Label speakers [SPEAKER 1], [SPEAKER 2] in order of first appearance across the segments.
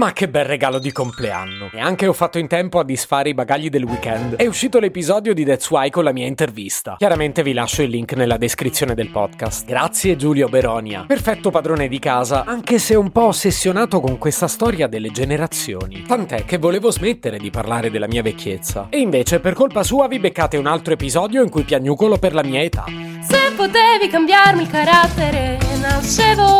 [SPEAKER 1] Ma che bel regalo di compleanno. E anche ho fatto in tempo a disfare i bagagli del weekend. È uscito l'episodio di That's Why con la mia intervista. Chiaramente vi lascio il link nella descrizione del podcast. Grazie Giulio Beronia. Perfetto padrone di casa, anche se un po' ossessionato con questa storia delle generazioni. Tant'è che volevo smettere di parlare della mia vecchiezza. E invece per colpa sua vi beccate un altro episodio in cui piagnucolo per la mia età.
[SPEAKER 2] Se potevi cambiarmi il carattere, nascevo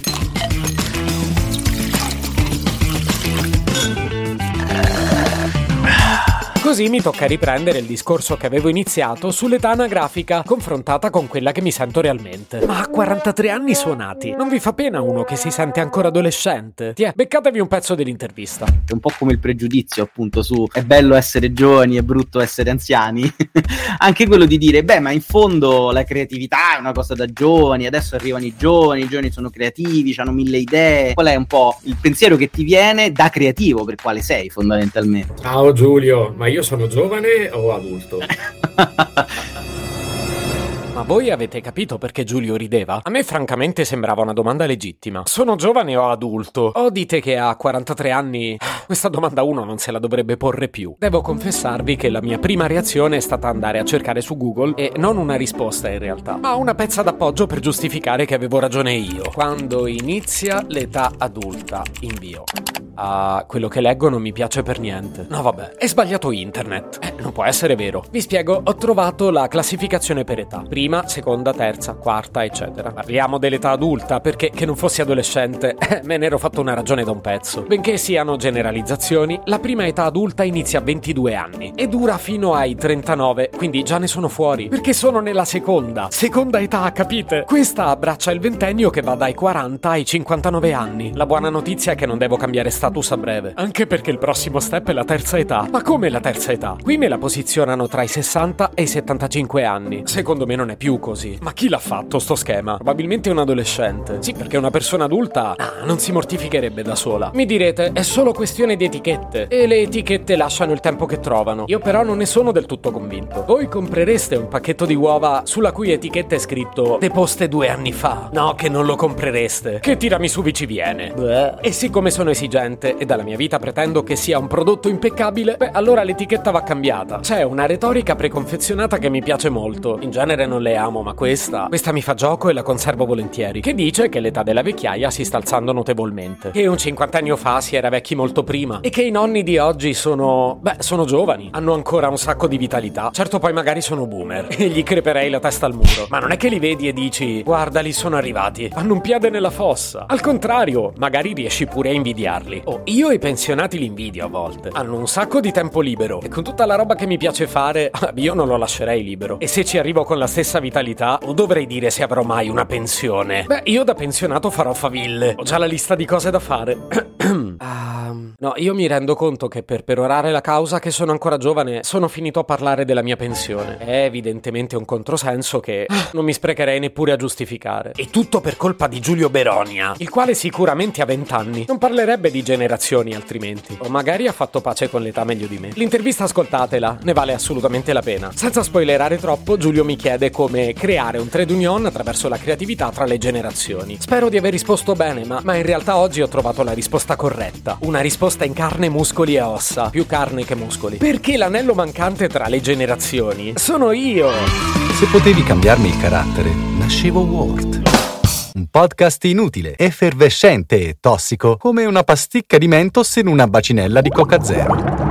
[SPEAKER 1] Così mi tocca riprendere il discorso che avevo iniziato sull'età anagrafica confrontata con quella che mi sento realmente. Ma a 43 anni suonati, non vi fa pena uno che si sente ancora adolescente? Tiè, beccatevi un pezzo dell'intervista.
[SPEAKER 3] È un po' come il pregiudizio appunto su è bello essere giovani, è brutto essere anziani. Anche quello di dire, beh, ma in fondo la creatività è una cosa da giovani, adesso arrivano i giovani, i giovani sono creativi, hanno mille idee. Qual è un po' il pensiero che ti viene da creativo per quale sei fondamentalmente?
[SPEAKER 4] Ciao Giulio, ma io sono giovane o adulto?
[SPEAKER 1] Voi avete capito perché Giulio rideva? A me francamente sembrava una domanda legittima. Sono giovane o adulto? O dite che a 43 anni questa domanda uno non se la dovrebbe porre più. Devo confessarvi che la mia prima reazione è stata andare a cercare su Google e non una risposta in realtà, ma una pezza d'appoggio per giustificare che avevo ragione io. Quando inizia l'età adulta, invio. Ah, quello che leggo non mi piace per niente. No, vabbè, è sbagliato internet. Eh, non può essere vero. Vi spiego, ho trovato la classificazione per età. Prima, seconda, terza, quarta, eccetera. Parliamo dell'età adulta perché che non fossi adolescente, me ne ero fatto una ragione da un pezzo. Benché siano generalizzazioni, la prima età adulta inizia a 22 anni e dura fino ai 39, quindi già ne sono fuori. Perché sono nella seconda. Seconda età, capite? Questa abbraccia il ventennio che va dai 40 ai 59 anni. La buona notizia è che non devo cambiare status a breve. Anche perché il prossimo step è la terza età. Ma come la terza età? Qui me la posizionano tra i 60 e i 75 anni. Secondo me non è più così. Ma chi l'ha fatto sto schema? Probabilmente un adolescente. Sì, perché una persona adulta ah, non si mortificherebbe da sola. Mi direte, è solo questione di etichette. E le etichette lasciano il tempo che trovano. Io però non ne sono del tutto convinto. Voi comprereste un pacchetto di uova sulla cui etichetta è scritto deposte due anni fa? No, che non lo comprereste. Che tiramisù ci viene? Beh. E siccome sono esigente e dalla mia vita pretendo che sia un prodotto impeccabile, beh, allora l'etichetta va cambiata. C'è una retorica preconfezionata che mi piace molto. In genere non le amo, ma questa, questa mi fa gioco e la conservo volentieri. Che dice che l'età della vecchiaia si sta alzando notevolmente. Che un cinquantennio fa si era vecchi molto prima. E che i nonni di oggi sono. beh, sono giovani. Hanno ancora un sacco di vitalità. Certo, poi magari sono boomer. E gli creperei la testa al muro. Ma non è che li vedi e dici: guarda, li sono arrivati. Hanno un piede nella fossa. Al contrario, magari riesci pure a invidiarli. Oh, io i pensionati li invidio a volte. Hanno un sacco di tempo libero e con tutta la roba che mi piace fare, io non lo lascerei libero. E se ci arrivo con la stessa vitalità, o dovrei dire se avrò mai una pensione? Beh, io da pensionato farò faville. Ho già la lista di cose da fare. ah, no, io mi rendo conto che per perorare la causa che sono ancora giovane, sono finito a parlare della mia pensione. È evidentemente un controsenso che non mi sprecherei neppure a giustificare. E tutto per colpa di Giulio Beronia, il quale sicuramente ha vent'anni. Non parlerebbe di generazioni altrimenti. O magari ha fatto pace con l'età meglio di me. L'intervista ascoltatela, ne vale assolutamente la pena. Senza spoilerare troppo, Giulio mi chiede come creare un trade union attraverso la creatività tra le generazioni. Spero di aver risposto bene, ma, ma in realtà oggi ho trovato la risposta corretta. Risposta in carne, muscoli e ossa. Più carne che muscoli. Perché l'anello mancante tra le generazioni sono io.
[SPEAKER 5] Se potevi cambiarmi il carattere, nascevo Ward un podcast inutile, effervescente e tossico, come una pasticca di mentos in una bacinella di Coca Zero.